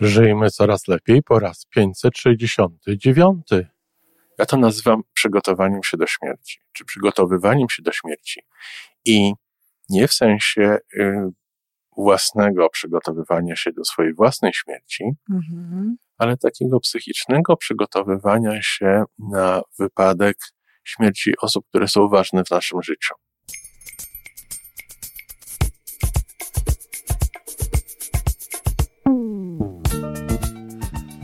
Żyjmy coraz lepiej po raz 569. Ja to nazywam przygotowaniem się do śmierci, czy przygotowywaniem się do śmierci. I nie w sensie y, własnego przygotowywania się do swojej własnej śmierci, mhm. ale takiego psychicznego przygotowywania się na wypadek śmierci osób, które są ważne w naszym życiu.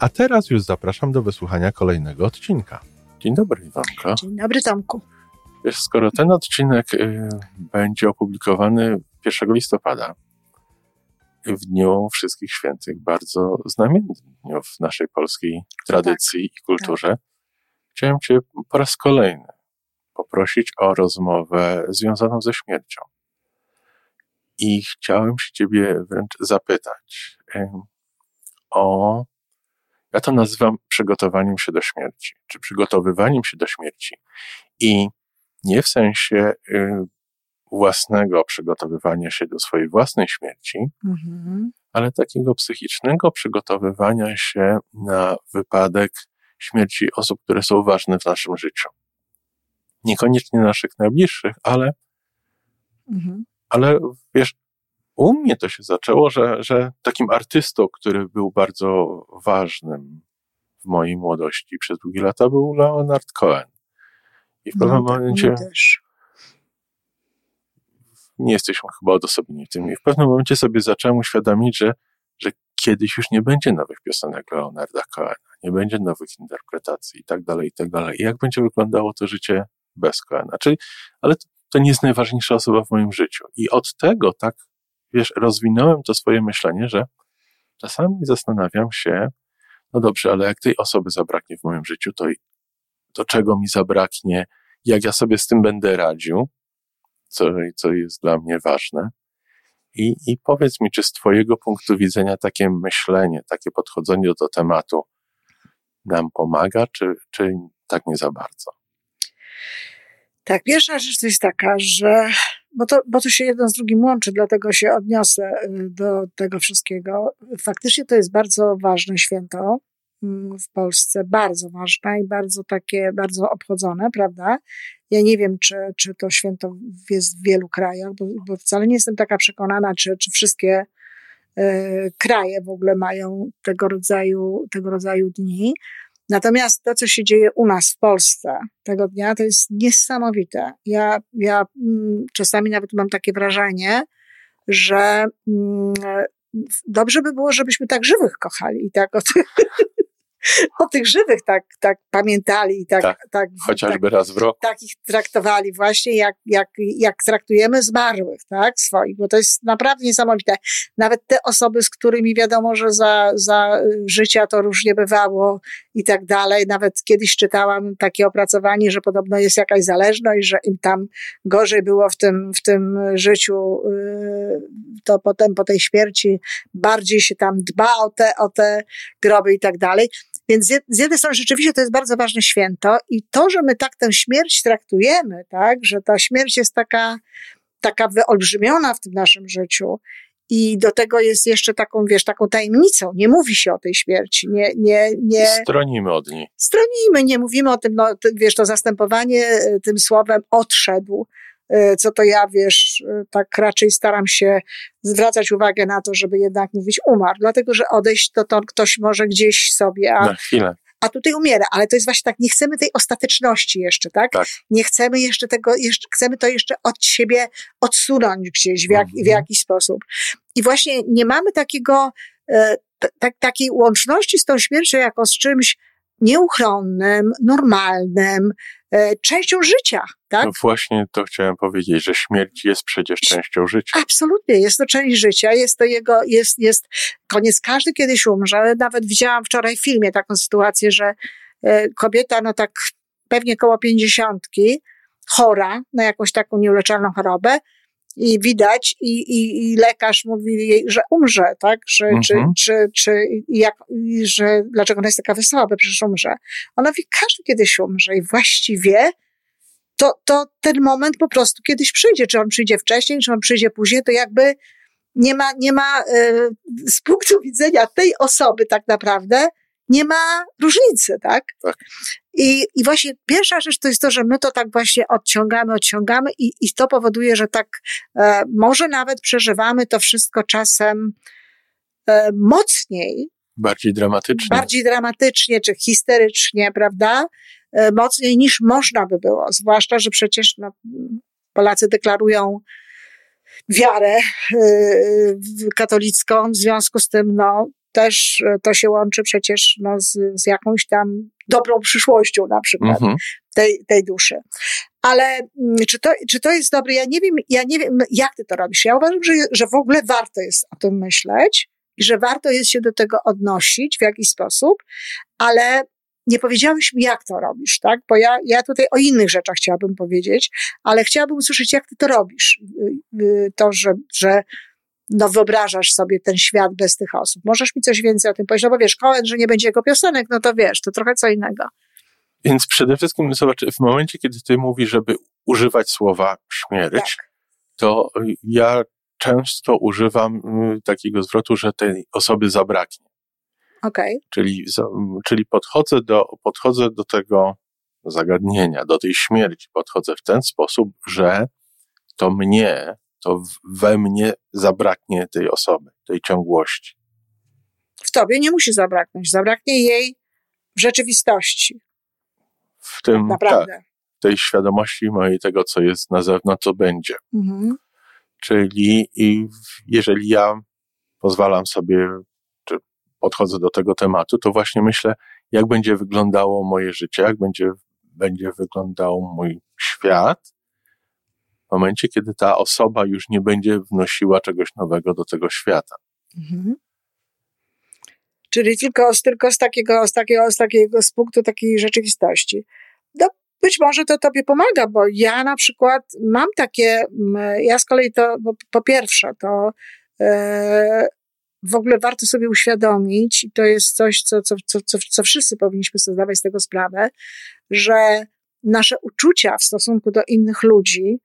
a teraz już zapraszam do wysłuchania kolejnego odcinka. Dzień dobry, Iwanka. Dzień dobry, Tomku. Wiesz, skoro ten odcinek y, będzie opublikowany 1 listopada, w Dniu Wszystkich Świętych, bardzo znamiennym dniu w naszej polskiej tradycji tak, i kulturze, tak. chciałem Cię po raz kolejny poprosić o rozmowę związaną ze śmiercią. I chciałem się Ciebie wręcz zapytać y, o ja to nazywam przygotowaniem się do śmierci, czy przygotowywaniem się do śmierci. I nie w sensie y, własnego przygotowywania się do swojej własnej śmierci, mhm. ale takiego psychicznego przygotowywania się na wypadek śmierci osób, które są ważne w naszym życiu. Niekoniecznie naszych najbliższych, ale, mhm. ale wiesz, u mnie to się zaczęło, że, że takim artystą, który był bardzo ważnym w mojej młodości przez długie lata, był Leonard Cohen. I w pewnym no, tak, momencie. Nie jesteśmy chyba odosobnieni w tym. I w pewnym momencie sobie zacząłem uświadomić, że, że kiedyś już nie będzie nowych piosenek Leonarda Cohena, nie będzie nowych interpretacji i tak dalej, i tak dalej. I jak będzie wyglądało to życie bez Cohena? Czyli, ale to, to nie jest najważniejsza osoba w moim życiu. I od tego tak wiesz, rozwinąłem to swoje myślenie, że czasami zastanawiam się, no dobrze, ale jak tej osoby zabraknie w moim życiu, to, to czego mi zabraknie, jak ja sobie z tym będę radził, co, co jest dla mnie ważne. I, I powiedz mi, czy z Twojego punktu widzenia takie myślenie, takie podchodzenie do tematu nam pomaga, czy, czy tak nie za bardzo? Tak, pierwsza rzecz to jest taka, że, bo to, bo to się jedno z drugim łączy, dlatego się odniosę y, do tego wszystkiego. Faktycznie to jest bardzo ważne święto mm, w Polsce, bardzo ważne i bardzo takie, bardzo obchodzone, prawda? Ja nie wiem, czy, czy to święto jest w wielu krajach, bo, bo wcale nie jestem taka przekonana, czy, czy wszystkie y, kraje w ogóle mają tego rodzaju, tego rodzaju dni. Natomiast to, co się dzieje u nas w Polsce tego dnia, to jest niesamowite. Ja, ja mm, czasami nawet mam takie wrażenie, że mm, dobrze by było, żebyśmy tak żywych kochali i tak od, o tych żywych tak, tak pamiętali i tak, tak, tak chociażby tak, raz w roku. Tak ich traktowali właśnie jak, jak, jak traktujemy zmarłych, tak, swoich, bo to jest naprawdę niesamowite. Nawet te osoby, z którymi wiadomo, że za, za życia to różnie bywało i tak dalej. Nawet kiedyś czytałam takie opracowanie, że podobno jest jakaś zależność, że im tam gorzej było w tym, w tym życiu, yy, to potem po tej śmierci bardziej się tam dba o te, o te groby i tak dalej. Więc z jednej strony rzeczywiście to jest bardzo ważne święto i to, że my tak tę śmierć traktujemy, tak, że ta śmierć jest taka, taka wyolbrzymiona w tym naszym życiu i do tego jest jeszcze taką, wiesz, taką tajemnicą. Nie mówi się o tej śmierci. Nie, nie, nie. Stronimy od niej. Stronimy, nie mówimy o tym, no, wiesz, to zastępowanie e, tym słowem odszedł co to ja, wiesz, e, tak raczej staram się zwracać uwagę na to, żeby jednak mówić umarł, dlatego że odejść to, to ktoś może gdzieś sobie, a, a tutaj umiera, ale to jest właśnie tak, nie chcemy tej ostateczności jeszcze, tak? tak. Nie chcemy jeszcze tego, jeszcze, chcemy to jeszcze od siebie odsunąć gdzieś w, jak, mhm. w jakiś sposób. I właśnie nie mamy takiego, e, t- takiej łączności z tą śmiercią jako z czymś nieuchronnym, normalnym, e, częścią życia, tak? No właśnie to chciałem powiedzieć, że śmierć jest przecież częścią życia. Absolutnie, jest to część życia, jest to jego, jest, jest koniec, każdy kiedyś umrze. Nawet widziałam wczoraj w filmie taką sytuację, że e, kobieta, no tak pewnie koło pięćdziesiątki, chora na jakąś taką nieuleczalną chorobę, i widać, i, i, i lekarz mówi jej, że umrze, tak? Że, mhm. czy, czy, czy, jak, że dlaczego ona jest taka wesoła, bo przecież umrze. Ona mówi, każdy kiedyś umrze i właściwie to, to ten moment po prostu kiedyś przyjdzie. Czy on przyjdzie wcześniej, czy on przyjdzie później, to jakby nie ma, nie ma y, z punktu widzenia tej osoby tak naprawdę nie ma różnicy, tak? tak. I, I właśnie pierwsza rzecz to jest to, że my to tak właśnie odciągamy, odciągamy i, i to powoduje, że tak e, może nawet przeżywamy to wszystko czasem e, mocniej. Bardziej dramatycznie. Bardziej dramatycznie, czy histerycznie, prawda? E, mocniej niż można by było. Zwłaszcza, że przecież no, Polacy deklarują wiarę y, katolicką, w związku z tym no, też e, to się łączy przecież no, z, z jakąś tam dobrą przyszłością na przykład mhm. tej, tej duszy. Ale mm, czy to, czy to jest dobre? Ja nie wiem, ja nie wiem, jak ty to robisz. Ja uważam, że, że w ogóle warto jest o tym myśleć i że warto jest się do tego odnosić w jakiś sposób, ale nie powiedziałeś mi, jak to robisz, tak? Bo ja, ja tutaj o innych rzeczach chciałabym powiedzieć, ale chciałabym usłyszeć, jak ty to robisz. Y, y, to, że, że no wyobrażasz sobie ten świat bez tych osób. Możesz mi coś więcej o tym powiedzieć? No bo wiesz, Cohen, że nie będzie jego piosenek, no to wiesz, to trochę co innego. Więc przede wszystkim, zobacz, w momencie, kiedy ty mówisz, żeby używać słowa śmierć, tak. to ja często używam y, takiego zwrotu, że tej osoby zabraknie. Okay. Czyli, czyli podchodzę, do, podchodzę do tego zagadnienia, do tej śmierci, podchodzę w ten sposób, że to mnie to we mnie zabraknie tej osoby, tej ciągłości. W tobie nie musi zabraknąć, zabraknie jej w rzeczywistości. W tym, naprawdę. Tak, tej świadomości mojej tego, co jest na zewnątrz, co będzie. Mhm. Czyli i jeżeli ja pozwalam sobie, czy podchodzę do tego tematu, to właśnie myślę, jak będzie wyglądało moje życie, jak będzie, będzie wyglądał mój świat, w momencie, kiedy ta osoba już nie będzie wnosiła czegoś nowego do tego świata. Mhm. Czyli tylko, tylko z, takiego, z, takiego, z takiego z punktu takiej rzeczywistości. No, być może to tobie pomaga, bo ja na przykład mam takie, ja z kolei to, po pierwsze, to e, w ogóle warto sobie uświadomić, i to jest coś, co, co, co, co, wszyscy powinniśmy sobie zdawać z tego sprawę, że nasze uczucia w stosunku do innych ludzi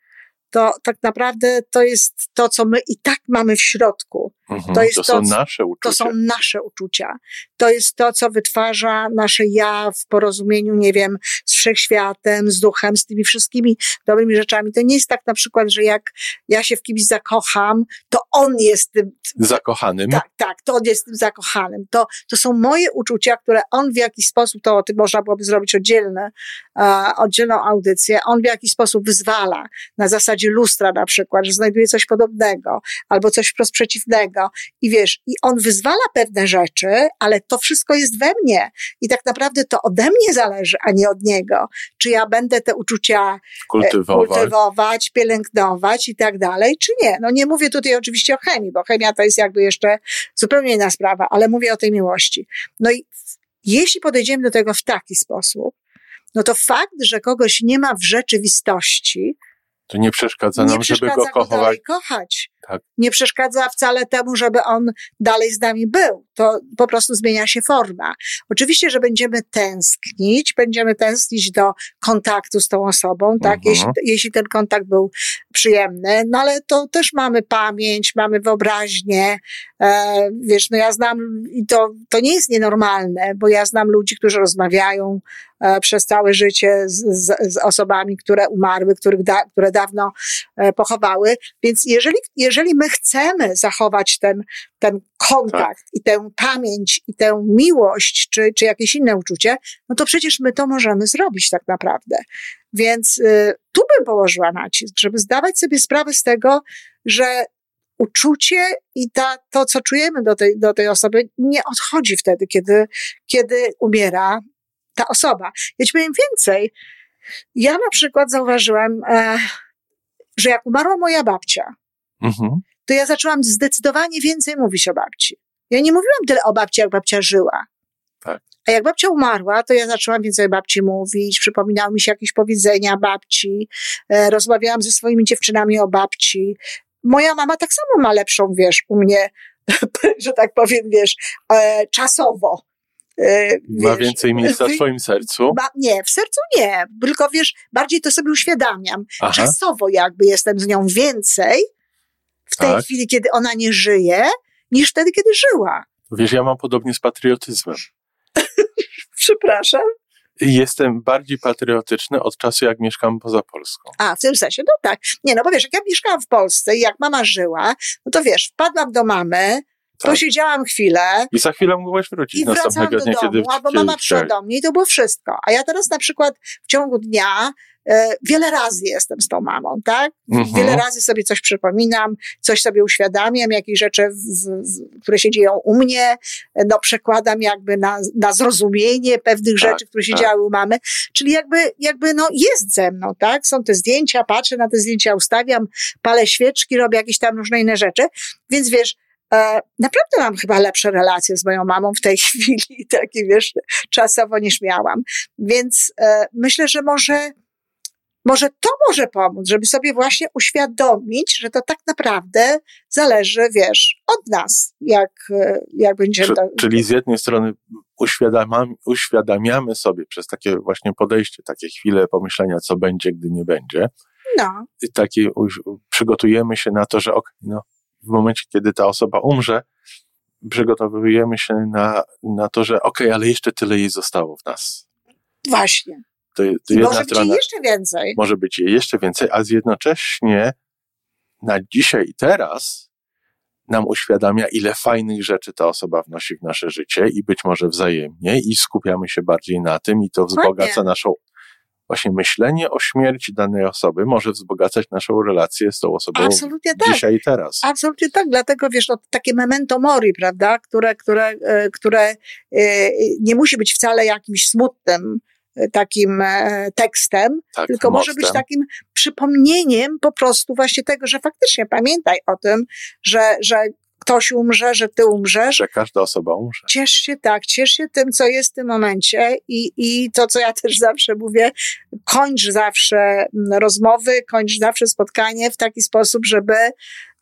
to tak naprawdę to jest to, co my i tak mamy w środku. Mhm, to, jest to, są to, nasze uczucia. To są nasze uczucia. To jest to, co wytwarza nasze ja w porozumieniu, nie wiem, z wszechświatem, z duchem, z tymi wszystkimi dobrymi rzeczami. To nie jest tak na przykład, że jak ja się w kimś zakocham, to on jest tym. Zakochanym. Tak, tak, to on jest tym zakochanym. To, to są moje uczucia, które on w jakiś sposób, to o tym można byłoby zrobić oddzielne, uh, oddzielną audycję, on w jakiś sposób wyzwala na zasadzie lustra na przykład, że znajduje coś podobnego albo coś wprost przeciwnego i wiesz, i on wyzwala pewne rzeczy, ale to wszystko jest we mnie. I tak naprawdę to ode mnie zależy, a nie od niego. Czy ja będę te uczucia e, kultywować, kultywować pielęgnować i tak dalej, czy nie. No nie mówię tutaj oczywiście o chemii, bo chemia to jest jakby jeszcze zupełnie inna sprawa, ale mówię o tej miłości. No i jeśli podejdziemy do tego w taki sposób, no to fakt, że kogoś nie ma w rzeczywistości, to nie przeszkadza nam, nie przeszkadza żeby go kochać. kochać. Tak. Nie przeszkadza wcale temu, żeby on dalej z nami był. To po prostu zmienia się forma. Oczywiście, że będziemy tęsknić, będziemy tęsknić do kontaktu z tą osobą, tak? Mhm. Jeśli, jeśli ten kontakt był przyjemny, no ale to też mamy pamięć, mamy wyobraźnię. E, wiesz, no ja znam, i to, to nie jest nienormalne, bo ja znam ludzi, którzy rozmawiają e, przez całe życie z, z, z osobami, które umarły, których da, które dawno e, pochowały. Więc jeżeli, jeżeli jeżeli my chcemy zachować ten, ten kontakt tak. i tę pamięć i tę miłość, czy, czy jakieś inne uczucie, no to przecież my to możemy zrobić tak naprawdę. Więc y, tu bym położyła nacisk, żeby zdawać sobie sprawę z tego, że uczucie i ta, to, co czujemy do tej, do tej osoby, nie odchodzi wtedy, kiedy, kiedy umiera ta osoba. Ja ci powiem więcej. Ja na przykład zauważyłam, e, że jak umarła moja babcia, Mhm. to ja zaczęłam zdecydowanie więcej mówić o babci. Ja nie mówiłam tyle o babci, jak babcia żyła. Tak. A jak babcia umarła, to ja zaczęłam więcej o babci mówić, przypominały mi się jakieś powiedzenia babci, e, rozmawiałam ze swoimi dziewczynami o babci. Moja mama tak samo ma lepszą, wiesz, u mnie, że tak powiem, wiesz, e, czasowo. E, Ma wiesz, więcej miejsca w twoim sercu. Ba, nie, w sercu nie, tylko wiesz, bardziej to sobie uświadamiam. Aha, Czasowo jakby jestem z nią więcej w tej Tak. chwili, kiedy ona nie żyje, niż wtedy, kiedy żyła. wiesz, ja mam podobnie z patriotyzmem. Przepraszam. Jestem bardziej patriotyczny od czasu, jak mieszkam poza Polską. A, w tym sensie, no tak. Nie, no bo wiesz, jak ja mieszkałam w Polsce i jak mama żyła, no to wiesz, wpadłam do mamy, Tak. posiedziałam chwilę I za chwilę mogłeś wrócić i wracałam następnego do dnia, domu, kiedy albo mama przyszła do mnie i to było wszystko. A ja teraz na przykład w ciągu dnia e, wiele razy jestem z tą mamą, tak? Mhm. Wiele razy sobie coś przypominam, coś sobie uświadamiam, jakieś rzeczy, w, w, które się dzieją u mnie, no przekładam jakby na, na zrozumienie pewnych Tak, rzeczy, które się tak. działy u mamy. Czyli jakby, jakby no jest ze mną, tak? Są te zdjęcia, patrzę na te zdjęcia, ustawiam, palę świeczki, robię jakieś tam różne inne rzeczy. Więc wiesz, e, naprawdę mam chyba lepsze relacje z moją mamą w tej chwili, takie wiesz, czasowo niż miałam. Więc e, myślę, że może może to może pomóc, żeby sobie właśnie uświadomić, że to tak naprawdę zależy, wiesz, od nas, jak, e, jak będziemy. Czy, to, czyli z jednej strony uświadamiamy, uświadamiamy sobie przez takie właśnie podejście, takie chwile pomyślenia, co będzie, gdy nie będzie. no, I takie przygotujemy się na to, że ok, no, w momencie, kiedy ta osoba umrze, przygotowujemy się na, na to, że okej, ale jeszcze tyle jej zostało w nas. właśnie. To, to może być strona jeszcze więcej. może być jej jeszcze więcej, a jednocześnie na dzisiaj i teraz nam uświadamia, ile fajnych rzeczy ta osoba wnosi w nasze życie i być może wzajemnie i skupiamy się bardziej na tym i to wzbogaca naszą właśnie myślenie o śmierci danej osoby może wzbogacać naszą relację z tą osobą Absolutnie tak. dzisiaj i teraz. Absolutnie tak, dlatego wiesz, no, takie memento mori, prawda, które, które, e, które e, nie musi być wcale jakimś smutnym e, takim tekstem, tak, tylko może być mostem. takim przypomnieniem po prostu właśnie tego, że faktycznie pamiętaj o tym, że, że ktoś umrze, że ty umrzesz. że każda osoba umrze. Ciesz się tak, ciesz się tym, co jest w tym momencie i, i to, co ja też zawsze mówię, kończ zawsze mm, rozmowy, kończ zawsze spotkanie w taki sposób, żeby,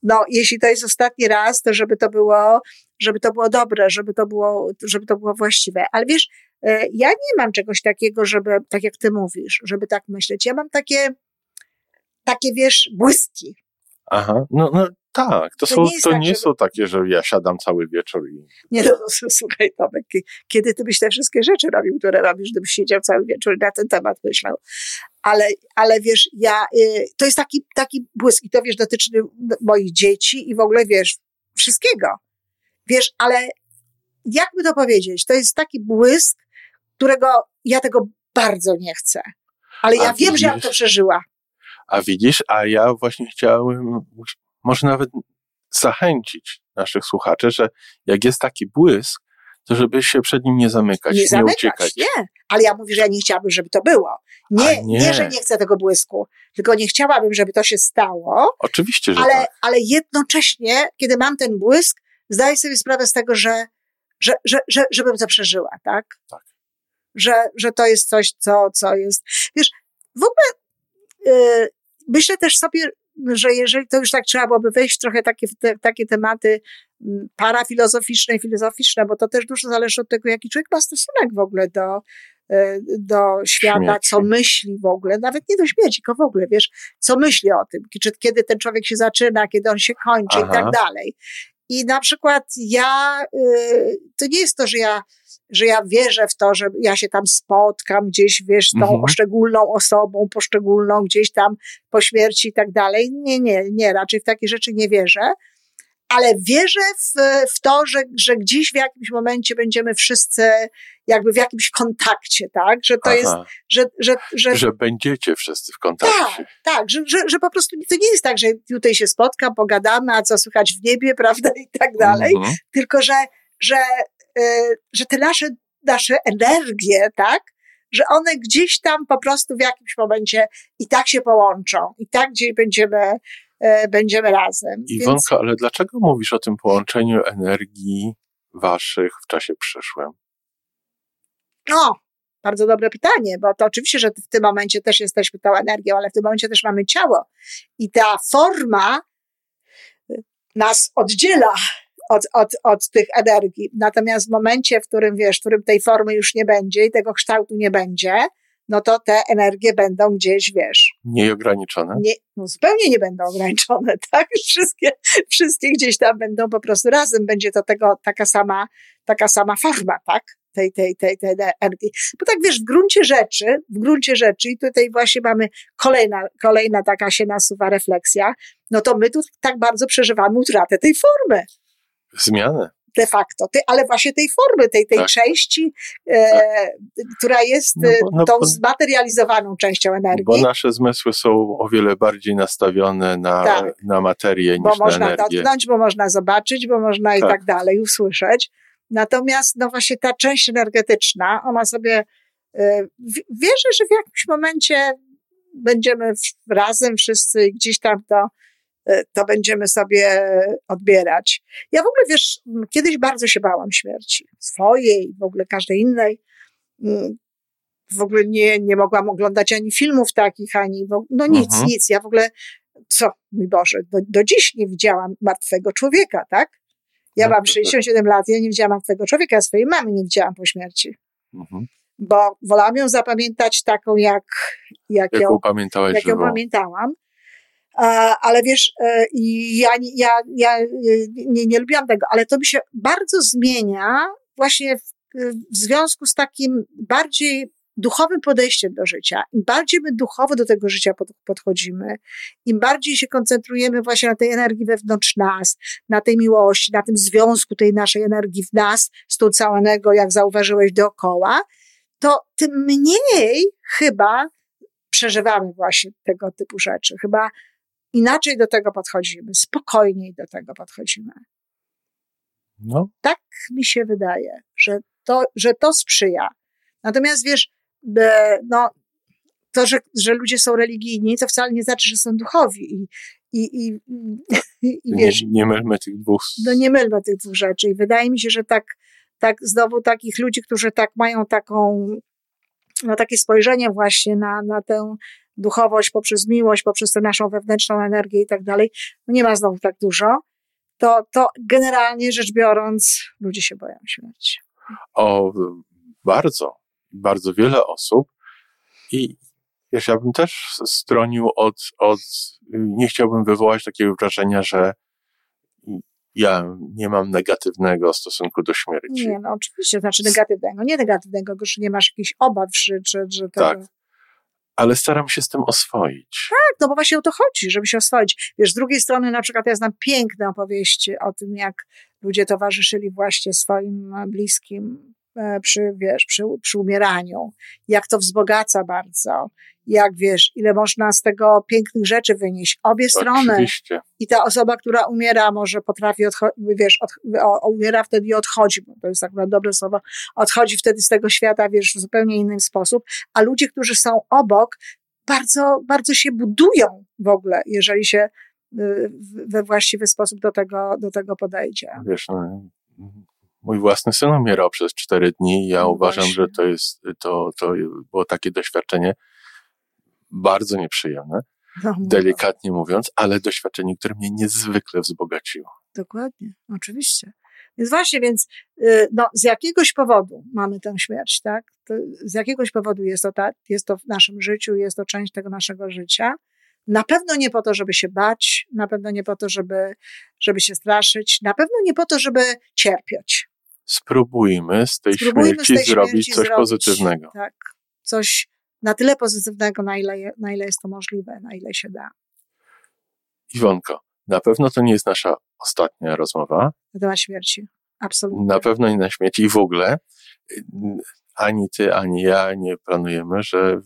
no, jeśli to jest ostatni raz, to żeby to było, żeby to było dobre, żeby to było, żeby to było właściwe. Ale wiesz, e, ja nie mam czegoś takiego, żeby, tak jak ty mówisz, żeby tak myśleć. Ja mam takie, takie, wiesz, błyski. Aha, no, no tak, to, To są, nie to tak, nie żeby- są takie, że ja siadam cały wieczór i Nie, no, no, słuchaj, Tomek, ki- kiedy ty byś te wszystkie rzeczy robił, które robisz, gdybyś siedział cały wieczór i na ten temat myślał. Ale, ale wiesz, ja, y, to jest taki, taki błysk i to, wiesz, dotyczy moich dzieci i w ogóle, wiesz, wszystkiego. Wiesz, ale jakby to powiedzieć, to jest taki błysk, którego ja tego bardzo nie chcę. Ale A ja wiem, że ja widzisz? to przeżyła. A widzisz, a ja właśnie chciałem może nawet zachęcić naszych słuchaczy, że jak jest taki błysk, to żeby się przed nim nie zamykać, nie nie, zamykać, uciekać. nie. Ale ja mówię, że ja nie chciałabym, żeby to było. Nie, nie. nie. że nie chcę tego błysku, tylko nie chciałabym, żeby to się stało, Oczywiście, że ale, tak. ale jednocześnie, kiedy mam ten błysk, zdaję sobie sprawę z tego, że, że, że, że żebym to przeżyła, tak? Tak. Że, że to jest coś, co, co jest. Wiesz, w ogóle yy, myślę też sobie, że jeżeli to już tak trzeba byłoby wejść w trochę takie, te, takie tematy parafilozoficzne i filozoficzne, bo to też dużo zależy od tego, jaki człowiek ma stosunek w ogóle do, y, do świata, Śmierci. co myśli w ogóle, nawet nie do śmierci, tylko w ogóle, wiesz, co myśli o tym, czy kiedy ten człowiek się zaczyna, kiedy on się kończy i Aha. tak dalej. I na przykład ja, y, to nie jest to, że ja, że ja wierzę w to, że ja się tam spotkam gdzieś, wiesz, z tą Mhm. szczególną osobą, poszczególną gdzieś tam po śmierci i tak dalej. Nie, nie, nie, raczej w takie rzeczy nie wierzę. Ale wierzę w, w to, że, że gdzieś w jakimś momencie będziemy wszyscy jakby w jakimś kontakcie, tak? Że to jest, Aha, że, że, że, że będziecie wszyscy w kontakcie. tak, tak, że, że, że po prostu to nie jest tak, że tutaj się spotkam, pogadamy, a co słychać w niebie, prawda, i tak dalej, Mhm. tylko że, że, y, że te nasze, nasze energie, tak, że one gdzieś tam po prostu w jakimś momencie i tak się połączą, i tak gdzieś będziemy, będziemy razem. Iwonka, Więc... ale dlaczego mówisz o tym połączeniu energii waszych w czasie przyszłym? No, bardzo dobre pytanie, bo to oczywiście, że w tym momencie też jesteśmy tą energią, ale w tym momencie też mamy ciało. I ta forma nas oddziela od, od, od tych energii. Natomiast w momencie, w którym wiesz, w którym tej formy już nie będzie i tego kształtu nie będzie, no to te energie będą gdzieś, wiesz. Nieograniczone? Nie, no zupełnie nie będą ograniczone, tak? Wszystkie, wszystkie gdzieś tam będą po prostu razem. Będzie to tego, taka sama, taka sama forma, tak? tej, tej, tej, tej energii. Bo tak wiesz, w gruncie rzeczy, w gruncie rzeczy, i tutaj właśnie mamy kolejna, kolejna taka się nasuwa refleksja, no to my tu tak bardzo przeżywamy utratę tej formy. Zmianę. De facto, ty, ale właśnie tej formy, tej, tej tak. części, e, tak. która jest no bo, no tą bo, zmaterializowaną częścią energii. Bo nasze zmysły są o wiele bardziej nastawione na, tak. na materię bo niż na energię. Bo można dotknąć, bo można zobaczyć, bo można tak. i tak dalej usłyszeć. Natomiast, no właśnie ta część energetyczna, ona sobie, e, wierzę, że w jakimś momencie będziemy razem wszyscy gdzieś tam to, e, to będziemy sobie odbierać. Ja w ogóle, wiesz, kiedyś bardzo się bałam śmierci. Swojej, w ogóle każdej innej. Mm, w ogóle nie, nie mogłam oglądać ani filmów takich, ani, no nic, mhm. nic. Ja w ogóle, co, mój Boże, do, do dziś nie widziałam martwego człowieka, tak? Ja mam 67 lat, ja nie widziałam martwego człowieka, swojej mamy nie widziałam po śmierci. Mhm. Bo wolałam ją zapamiętać taką, jak, jak, ją, pamiętałaś jak ją pamiętałam. Ale wiesz, e, ja, ja, ja e, nie, nie lubiłam tego, ale to mi się bardzo zmienia właśnie w, w związku z takim bardziej duchowym podejściem do życia. Im bardziej my duchowo do tego życia podchodzimy, im bardziej się koncentrujemy właśnie na tej energii wewnątrz nas, na tej miłości, na tym związku tej naszej energii w nas z tą całego, jak zauważyłeś, dookoła, to tym mniej chyba przeżywamy właśnie tego typu rzeczy. Chyba inaczej do tego podchodzimy, spokojniej do tego podchodzimy. No. Tak mi się wydaje, że to, że to sprzyja. Natomiast wiesz, no, to, że, że ludzie są religijni, to wcale nie znaczy, że są duchowi. I, i, i, i wiesz, nie, nie mylmy tych dwóch. No nie mylmy tych dwóch rzeczy. I wydaje mi się, że tak, tak znowu takich ludzi, którzy tak mają taką, no takie spojrzenie właśnie na, na tę duchowość poprzez miłość, poprzez tę naszą wewnętrzną energię i tak dalej, no nie ma znowu tak dużo, to, to generalnie rzecz biorąc, ludzie się boją śmierci. O, bardzo bardzo wiele osób i wiesz, ja bym też stronił od, od, nie chciałbym wywołać takiego wrażenia, że ja nie mam negatywnego stosunku do śmierci. Nie, no oczywiście, znaczy negatywnego, nie negatywnego, że nie masz jakichś obaw, czy, czy, że to... Tak, ale staram się z tym oswoić. Tak, no bo właśnie o to chodzi, żeby się oswoić. Wiesz, z drugiej strony na przykład ja znam piękne opowieści o tym, jak ludzie towarzyszyli właśnie swoim bliskim przy, wiesz, przy, przy umieraniu, jak to wzbogaca bardzo, jak wiesz, ile można z tego pięknych rzeczy wynieść. Obie strony. Oczywiście. I ta osoba, która umiera, może potrafi, wiesz, od, o, umiera wtedy i odchodzi, bo to jest akurat dobre słowo, odchodzi wtedy z tego świata, wiesz, w zupełnie inny sposób, a ludzie, którzy są obok, bardzo, bardzo się budują w ogóle, jeżeli się y, we właściwy sposób do tego, do tego podejdzie. Wiesz, no, mój własny syn umierał przez cztery dni i ja no uważam, że to jest, to, to było takie doświadczenie bardzo nieprzyjemne, no, delikatnie mówiąc, ale doświadczenie, które mnie niezwykle wzbogaciło. Dokładnie, oczywiście. Więc właśnie, więc y, no, z jakiegoś powodu mamy tę śmierć, tak? To z jakiegoś powodu jest to, tak, jest to w naszym życiu, jest to część tego naszego życia. Na pewno nie po to, żeby się bać, na pewno nie po to, żeby, żeby się straszyć, na pewno nie po to, żeby cierpieć spróbujmy z tej Spróbujmy śmierci z tej zrobić śmierci coś zrobić, pozytywnego. Tak, coś na tyle pozytywnego, na ile, na ile jest to możliwe, na ile się da. Iwonko, na pewno to nie jest nasza ostatnia rozmowa. Na temat śmierci, absolutnie. Na pewno nie na śmierci i w ogóle ani ty, ani ja nie planujemy, że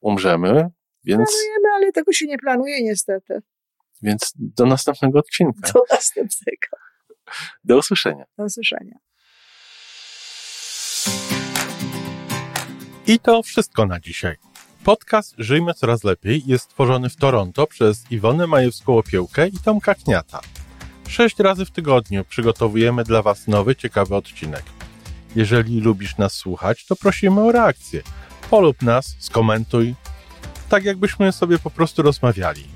umrzemy, więc... Planujemy, ale tego się nie planuje niestety. Więc do następnego odcinka. Do następnego. Do usłyszenia. Do usłyszenia. I to wszystko na dzisiaj. Podcast Żyjmy Coraz Lepiej jest stworzony w Toronto przez Iwonę Majewską-Opiełkę i Tomka Kniata. Sześć razy w tygodniu przygotowujemy dla Was nowy, ciekawy odcinek. Jeżeli lubisz nas słuchać, to prosimy o reakcję. Polub nas, skomentuj, tak jakbyśmy sobie po prostu rozmawiali.